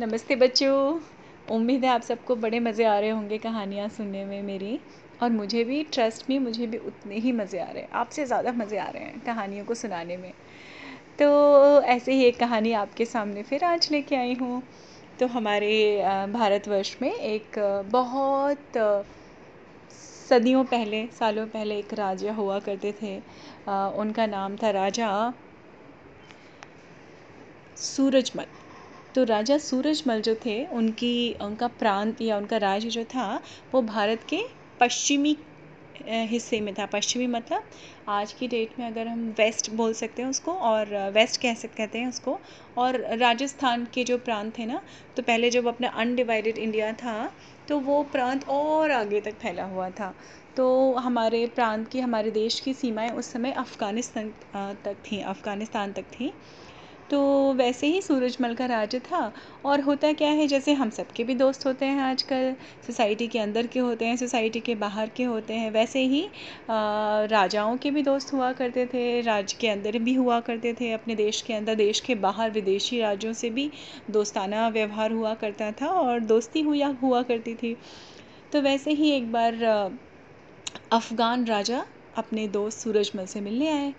नमस्ते बच्चों। उम्मीद है आप सबको बड़े मज़े आ रहे होंगे कहानियाँ सुनने में मेरी। और मुझे भी ट्रस्ट में मुझे भी उतने ही मज़े आ रहे हैं। आपसे ज़्यादा मज़े आ रहे हैं कहानियों को सुनाने में। तो ऐसे ही एक कहानी आपके सामने फिर आज लेके आई हूँ। तो हमारे भारतवर्ष में एक बहुत सदियों पहले, सालों पहले एक राजा हुआ करते थे। उनका नाम था राजा सूरजमल। तो राजा सूरजमल जो थे, उनकी, उनका प्रांत या उनका राज्य जो था, वो भारत के पश्चिमी हिस्से में था, पश्चिमी मतलब। आज की डेट में अगर हम वेस्ट बोल सकते हैं उसको और वेस्ट कह सकते कहते हैं उसको। और राजस्थान के जो प्रांत थे ना तो पहले जब अपना अनडिवाइडेड इंडिया था तो वो प्रांत और आगे तक फैला हुआ था। तो हमारे प्रांत की, हमारे देश की सीमाएँ उस समय अफ़गानिस्तान तक थी, अफ़गानिस्तान तक थी। तो वैसे ही सूरजमल का राज्य था। और होता क्या है जैसे हम सबके भी दोस्त होते हैं आजकल सोसाइटी के अंदर के होते हैं सोसाइटी के बाहर के होते हैं वैसे ही आ, राजाओं के भी दोस्त हुआ करते थे राज्य के अंदर भी हुआ करते थे अपने देश के अंदर देश के बाहर विदेशी राज्यों से भी दोस्ताना व्यवहार हुआ करता था और दोस्ती हुआ हुआ करती थी। तो वैसे ही एक बार अफ़गान राजा अपने दोस्त सूरजमल से मिलने आए।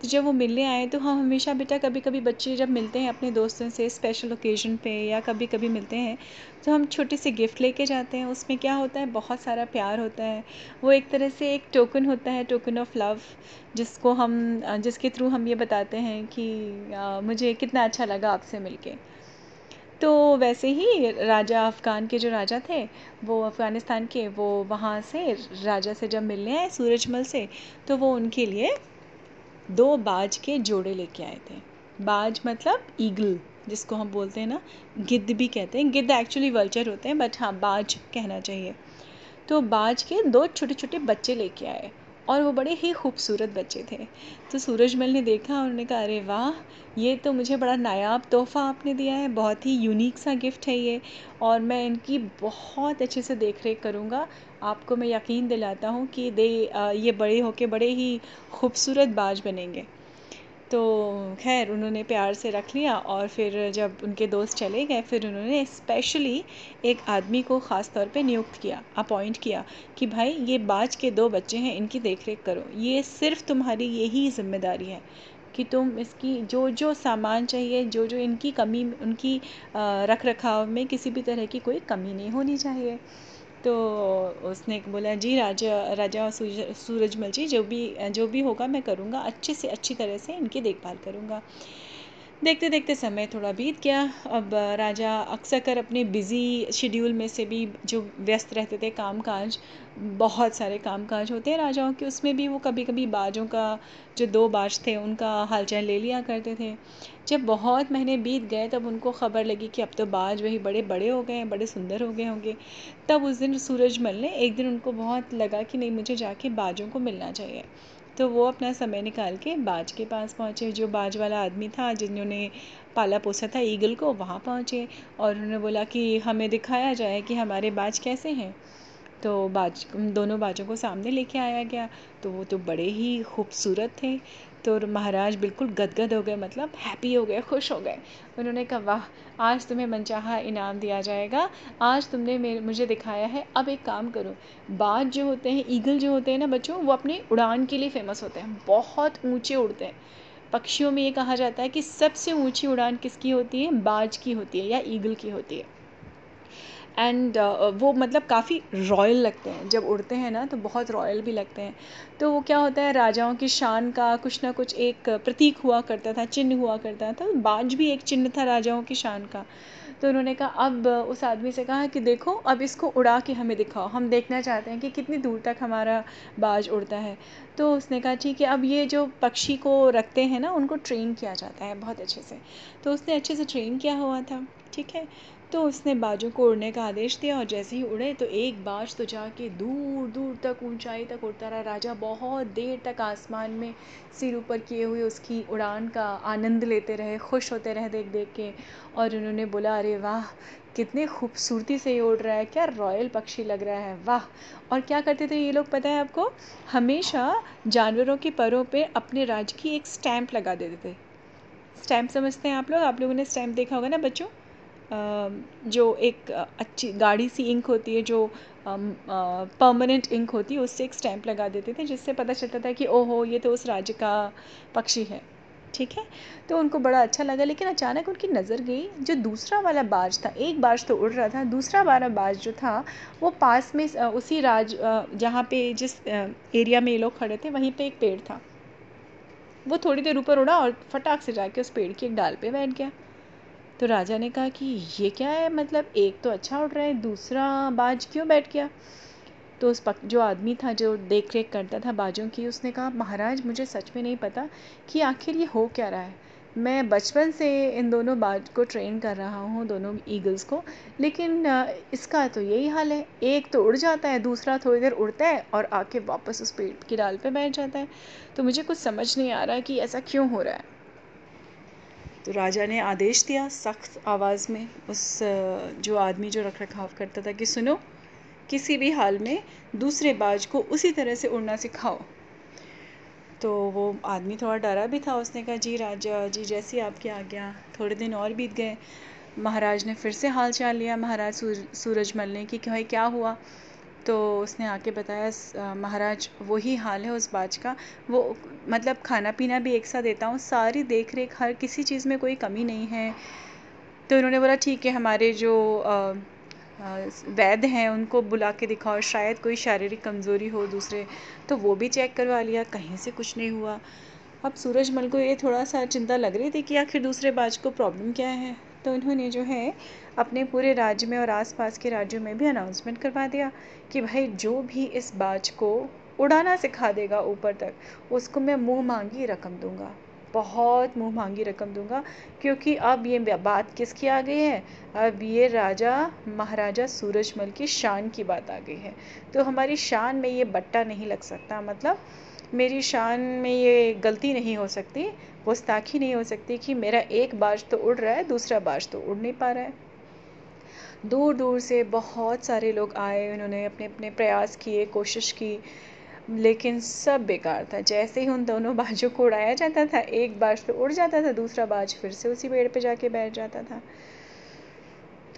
तो जब वो मिलने आए तो हम हमेशा बेटा कभी कभी बच्चे जब मिलते हैं अपने दोस्तों से स्पेशल ओकेजन पे या कभी कभी मिलते हैं तो हम छोटे से गिफ्ट लेके जाते हैं। उसमें क्या होता है बहुत सारा प्यार होता है। वो एक तरह से एक टोकन होता है टोकन ऑफ़ लव जिसको हम जिसके थ्रू हम ये बताते हैं कि आ, मुझे कितना अच्छा लगा आपसे मिलके। तो वैसे ही राजा अफ़गान के जो राजा थे वो अफ़गानिस्तान के वो वहाँ से राजा से जब मिलने आए सूरजमल से तो वो उनके लिए दो बाज के जोड़े लेके आए थे। बाज मतलब ईगल जिसको हम बोलते हैं ना, गिद्ध भी कहते हैं। गिद्ध एक्चुअली वल्चर होते हैं बट हाँ बाज कहना चाहिए। तो बाज के दो छोटे छोटे बच्चे लेके आए और वो बड़े ही खूबसूरत बच्चे थे। तो सूरजमल ने देखा और उन्होंने कहा, अरे वाह, ये तो मुझे बड़ा नायाब तोहफ़ा आपने दिया है। बहुत ही यूनिक सा गिफ्ट है ये और मैं इनकी बहुत अच्छे से देख रेख करूँगा आपको मैं यकीन दिलाता हूँ कि दे ये बड़े होके बड़े ही खूबसूरत बाज बनेंगे। तो खैर, उन्होंने प्यार से रख लिया और फिर जब उनके दोस्त चले गए, फिर उन्होंने स्पेशली एक आदमी को ख़ास तौर पे नियुक्त किया अपॉइंट किया कि भाई, ये बाज के दो बच्चे हैं, इनकी देख करो। ये सिर्फ़ तुम्हारी यही ज़िम्मेदारी है कि तुम इसकी, जो जो सामान चाहिए, जो जो इनकी कमी, उनकी रख रखाव में किसी भी तरह की कोई कमी नहीं होनी चाहिए। तो उसने बोला, जी, राजा राजा सूरजमल जी, जो भी जो भी होगा मैं करूँगा, अच्छे से, अच्छी तरह से इनकी देखभाल करूँगा। देखते देखते समय थोड़ा बीत गया। अब राजा अक्सर कर अपने बिज़ी शेड्यूल में से भी जो व्यस्त रहते थे काम काज बहुत सारे काम काज होते हैं राजाओं के, उसमें भी वो कभी कभी बाजों का जो दो बाज थे, उनका हालचाल ले लिया करते थे। जब बहुत महीने बीत गए, तब उनको ख़बर लगी कि अब तो बाज वही बड़े बड़े हो गए हैं, बड़े सुंदर हो गए होंगे। तब उस दिन सूरजमल ने एक दिन उनको बहुत लगा कि नहीं, मुझे जाके बाजों को मिलना चाहिए। तो वो अपना समय निकाल के बाज के पास पहुँचे। जो बाज वाला आदमी था, जिन्होंने पाला पोसा था ईगल को, वहाँ पहुँचे और उन्होंने बोला कि हमें दिखाया जाए कि हमारे बाज कैसे हैं। तो बाज, दोनों बाजों को सामने लेके आया गया। तो वो तो बड़े ही खूबसूरत थे। तो महाराज बिल्कुल गदगद हो गए मतलब हैप्पी हो गए, खुश हो गए। उन्होंने कहा, वाह, आज तुम्हें मनचाहा इनाम दिया जाएगा। आज तुमने मेरे, मुझे दिखाया है। अब एक काम करो। बाज जो होते हैं ईगल जो होते हैं ना बच्चों, वो अपनी उड़ान के लिए फ़ेमस होते हैं। बहुत ऊँचे उड़ते हैं। पक्षियों में ये कहा जाता है कि सबसे ऊँची उड़ान किसकी होती है? बाज की होती है या ईगल की होती है। एंड uh, वो मतलब काफ़ी रॉयल लगते हैं। जब उड़ते हैं ना तो बहुत रॉयल भी लगते हैं। तो वो क्या होता है राजाओं की शान का कुछ ना कुछ एक प्रतीक हुआ करता था चिन्ह हुआ करता था। बाज भी एक चिन्ह था राजाओं की शान का। तो उन्होंने कहा अब उस आदमी से कहा कि देखो अब इसको उड़ा के हमें दिखाओ। हम देखना चाहते हैं कि कितनी दूर तक हमारा बाज उड़ता है। तो उसने कहा ठीक है अब ये जो पक्षी को रखते हैं ना उनको ट्रेन किया जाता है बहुत अच्छे से। तो उसने अच्छे से ट्रेन किया हुआ था ठीक है? तो उसने बाजों को उड़ने का आदेश दिया और जैसे ही उड़े तो एक बाज तो जाके दूर दूर तक, ऊंचाई तक उड़ता रहा। राजा बहुत देर तक आसमान में सिर ऊपर किए हुए उसकी उड़ान का आनंद लेते रहे, खुश होते रहे देख देख के। और उन्होंने बोला, अरे वाह, कितने खूबसूरती से ये उड़ रहा है, क्या रॉयल पक्षी लग रहा है, वाह! और क्या करते थे ये लोग पता है आपको? हमेशा जानवरों के परों पे अपने राज्य की एक स्टैंप लगा देते थे। स्टैंप समझते हैं आप लोग? आप लोगों ने स्टैंप देखा होगा ना बच्चों? जो एक अच्छी गाढ़ी सी इंक होती है, जो परमानेंट इंक होती है, उससे एक स्टैंप लगा देते थे, जिससे पता चलता था कि, ओहो, ये तो उस राज्य का पक्षी है। ठीक है? तो उनको बड़ा अच्छा लगा, लेकिन अचानक उनकी नज़र गई, जो दूसरा वाला बाज था, एक बाज तो उड़ रहा था, दूसरा वाला बाज जो था, वो पास में उसी राज जहाँ पे जिस एरिया में ये लोग खड़े थे, वहीं पे एक पेड़ था। वो थोड़ी देर ऊपर उड़ा और फटाक से जाके उस पेड़ की एक डाल पे बैठ गया। तो राजा ने कहा कि ये क्या है? मतलब एक तो अच्छा उड़ रहा है, दूसरा बाज क्यों बैठ गया? तो उस पक, जो आदमी था, जो देख रेख करता था बाजों की, उसने कहा, महाराज, मुझे सच में नहीं पता कि आखिर ये हो क्या रहा है। मैं बचपन से इन दोनों बाज को ट्रेन कर रहा हूँ, दोनों ईगल्स को, लेकिन इसका तो यही हाल है। एक तो उड़ जाता है, दूसरा थोड़ी देर उड़ता है और आके वापस उस पेड़ की डाल पे बैठ जाता है। तो मुझे कुछ समझ नहीं आ रहा कि ऐसा क्यों हो रहा है? तो राजा ने आदेश दिया सख्त आवाज़ में उस जो आदमी जो रख रखाव करता था कि सुनो, किसी भी हाल में दूसरे बाज को उसी तरह से उड़ना सिखाओ। तो वो आदमी थोड़ा डरा भी था, उसने कहा, जी राजा, जी जैसी आपकी आज्ञा, थोड़े दिन और बीत गए। महाराज ने फिर से हाल चाल लिया। महाराज सूरजमल ने कि, भाई क्या हुआ? तो उसने आके बताया महाराज, वही हाल है उस बाज का। वो मतलब खाना पीना भी एक साथ देता हूँ, सारी देख रेख हर किसी चीज़ में कोई कमी नहीं है। तो उन्होंने बोला, ठीक है, हमारे जो वैद्य हैं, उनको बुला के दिखाओ, शायद कोई शारीरिक कमज़ोरी हो दूसरे। तो वो भी चेक करवा लिया, कहीं से कुछ नहीं हुआ। अब सूरजमल को ये थोड़ा सा चिंता लग रही थी कि आखिर दूसरे बाज को प्रॉब्लम क्या है? तो उन्होंने जो है अपने पूरे राज्य में और आसपास के राज्यों में भी अनाउंसमेंट करवा दिया कि भाई जो भी इस बाज को उड़ाना सिखा देगा ऊपर तक, उसको मैं मुँह मांगी रकम दूँगा। बहुत मुँह मांगी रकम दूँगा, क्योंकि अब ये बात किसकी आ गई है? अब ये राजा, महाराजा सूरजमल की शान की बात आ गई है। तो हमारी शान में ये बट्टा नहीं लग सकता मतलब मेरी शान में ये गलती नहीं हो सकती, गुस्ताखी नहीं हो सकती कि मेरा एक बाज तो उड़ रहा है, दूसरा बाज तो उड़ नहीं पा रहा है। दूर दूर से बहुत सारे लोग आए, उन्होंने अपने अपने प्रयास किए, कोशिश की, लेकिन सब बेकार था। जैसे ही उन दोनों बाजों को उड़ाया जाता था, एक बाज तो उड़ जाता था, दूसरा बाज फिर से उसी पेड़ पे जाके बैठ जाता था।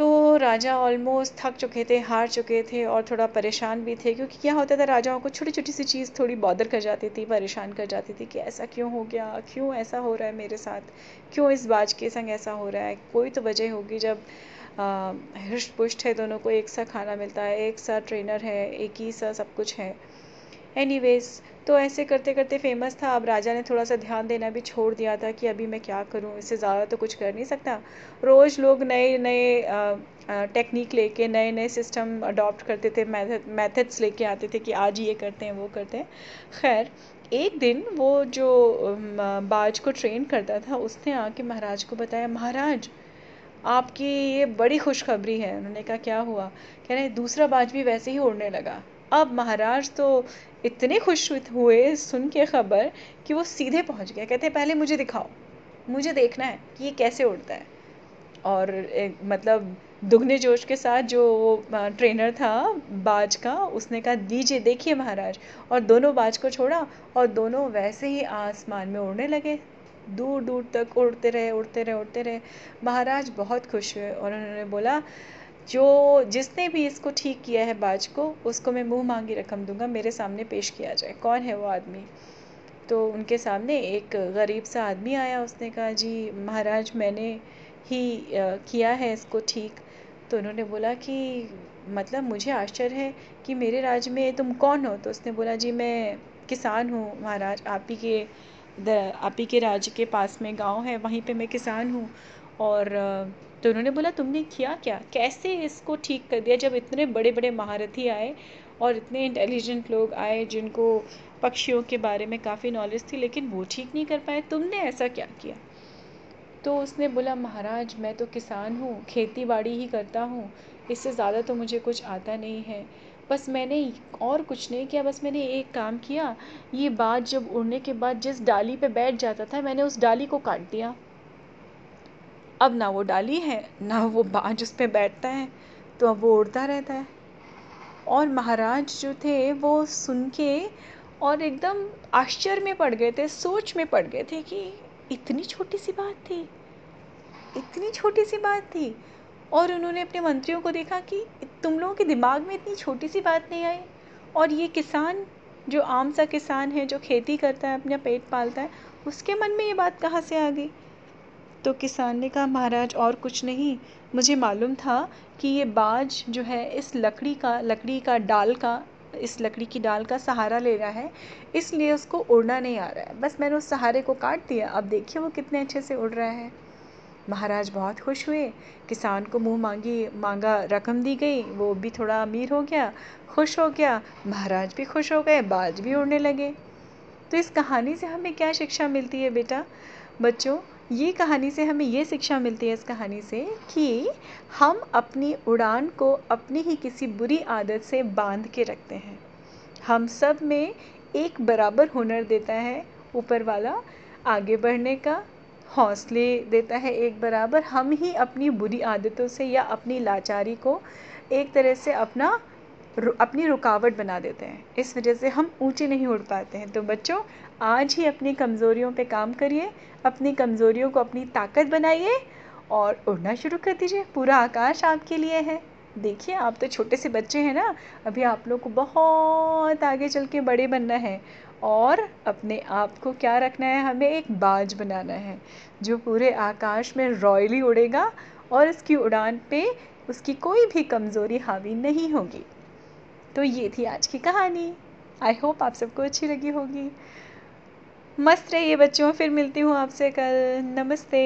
तो राजा ऑलमोस्ट थक चुके थे, हार चुके थे और थोड़ा परेशान भी थे क्योंकि क्या होता था, राजाओं को छोटी छोटी सी चीज़ थोड़ी बॉदर कर जाती थी, परेशान कर जाती थी कि ऐसा क्यों हो गया, क्यों ऐसा हो रहा है मेरे साथ, क्यों इस बाज के संग ऐसा हो रहा है, कोई तो वजह होगी जब हृष्ट पुष्ट है दोनों को, एक सा खाना मिलता है, एक सा ट्रेनर है, एक ही सा सब कुछ है। एनीवेज तो ऐसे करते करते फ़ेमस था। अब राजा ने थोड़ा सा ध्यान देना भी छोड़ दिया था कि अभी मैं क्या करूँ, इससे ज़्यादा तो कुछ कर नहीं सकता। रोज़ लोग नए नए टेक्निक लेके नए नए सिस्टम अडॉप्ट करते थे मेथड मेथड्स लेके आते थे कि आज ये करते हैं, वो करते हैं। खैर, एक दिन वो जो बाज को ट्रेन करता था, उसने आके महाराज को बताया, महाराज, आपकी ये बड़ी खुशखबरी है। उन्होंने कहा, क्या हुआ? कह रहे दूसरा बाज भी वैसे ही उड़ने लगा। अब महाराज तो इतने खुश हुए सुन के खबर कि वो सीधे पहुँच गया कहते पहले मुझे दिखाओ मुझे देखना है कि ये कैसे उड़ता है। और एक, मतलब दुगने जोश के साथ जो ट्रेनर था बाज का उसने कहा दीजिए देखिए महाराज। और दोनों बाज को छोड़ा और दोनों वैसे ही आसमान में उड़ने लगे। दूर दूर तक उड़ते रहे उड़ते रहे उड़ते रहे। महाराज बहुत खुश हुए और उन्होंने बोला जो जिसने भी इसको ठीक किया है बाज को, उसको मैं मुँह मांगी रकम दूँगा, मेरे सामने पेश किया जाए। कौन है वो आदमी? तो उनके सामने एक गरीब सा आदमी आया, उसने कहा, जी, महाराज, मैंने ही किया है इसको ठीक। तो उन्होंने बोला कि मतलब मुझे आश्चर्य है कि मेरे राज्य में तुम कौन हो? तो उसने बोला, जी, मैं किसान हूँ महाराज, आप ही के आप ही के राज्य के पास में गाँव है, वहीं पे मैं किसान हूँ। और तो उन्होंने बोला, तुमने किया क्या? कैसे इसको ठीक कर दिया जब इतने बड़े बड़े महारथी आए और इतने इंटेलिजेंट लोग आए जिनको पक्षियों के बारे में काफ़ी नॉलेज थी, लेकिन वो ठीक नहीं कर पाए? तुमने ऐसा क्या किया? तो उसने बोला, महाराज, मैं तो किसान हूँ खेती बाड़ी ही करता हूँ, इससे ज़्यादा तो मुझे कुछ आता नहीं है। बस मैंने और कुछ नहीं किया, बस मैंने एक काम किया, ये बात जब उड़ने के बाद जिस डाली पे बैठ जाता था, मैंने उस डाली को काट दिया। अब ना वो डाली है, ना वो बाज उस पर बैठता है तो अब वो उड़ता रहता है। और महाराज जो थे, वो सुन के और एकदम आश्चर्य में पड़ गए थे, सोच में पड़ गए थे कि इतनी छोटी सी बात थी, इतनी छोटी सी बात थी। और उन्होंने अपने मंत्रियों को देखा कि तुम लोगों के दिमाग में इतनी छोटी सी बात नहीं आई। और ये किसान, जो आम सा किसान है, जो खेती करता है, अपना पेट पालता है, उसके मन में ये बात कहाँ से आ गई? तो किसान ने कहा, महाराज, और कुछ नहीं। मुझे मालूम था कि ये बाज जो है, इस लकड़ी का लकड़ी का डाल का, इस लकड़ी की डाल का सहारा ले रहा है। इसलिए उसको उड़ना नहीं आ रहा है। बस मैंने उस सहारे को काट दिया। अब देखिए वो कितने अच्छे से उड़ रहा है। महाराज, बहुत खुश हुए। किसान को मुँह मांगी, मांगा, रकम दी गई। वो भी थोड़ा अमीर हो गया, खुश हो गया। महाराज भी खुश हो गए, बाज भी उड़ने लगे। तो इस कहानी से हमें क्या शिक्षा मिलती है बेटा? बच्चों ये कहानी से हमें ये शिक्षा मिलती है इस कहानी से कि हम अपनी उड़ान को अपनी ही किसी बुरी आदत से बाँध के रखते हैं। हम सब में एक बराबर हुनर देता है ऊपर वाला, आगे बढ़ने का हौसले देता है एक बराबर। हम ही अपनी बुरी आदतों से या अपनी लाचारी को एक तरह से अपना अपनी रुकावट बना देते हैं। इस वजह से हम ऊँचे नहीं उड़ पाते हैं। तो बच्चों आज ही अपनी कमज़ोरियों पे काम करिए, अपनी कमज़ोरियों को अपनी ताकत बनाइए और उड़ना शुरू कर दीजिए। पूरा आकाश आपके लिए है। देखिए, आप तो छोटे से बच्चे हैं ना, अभी आप लोग को बहुत आगे चल के बड़े बनना है और अपने आप को क्या रखना है? हमें एक बाज बनाना है जो पूरे आकाश में रॉयली उड़ेगा और इसकी उड़ान पे उसकी कोई भी कमज़ोरी, हावी नहीं होगी। तो ये थी आज की कहानी। आई होप आप सबको अच्छी लगी होगी। मस्त रहिए बच्चों फिर मिलती हूँ आपसे कल। नमस्ते।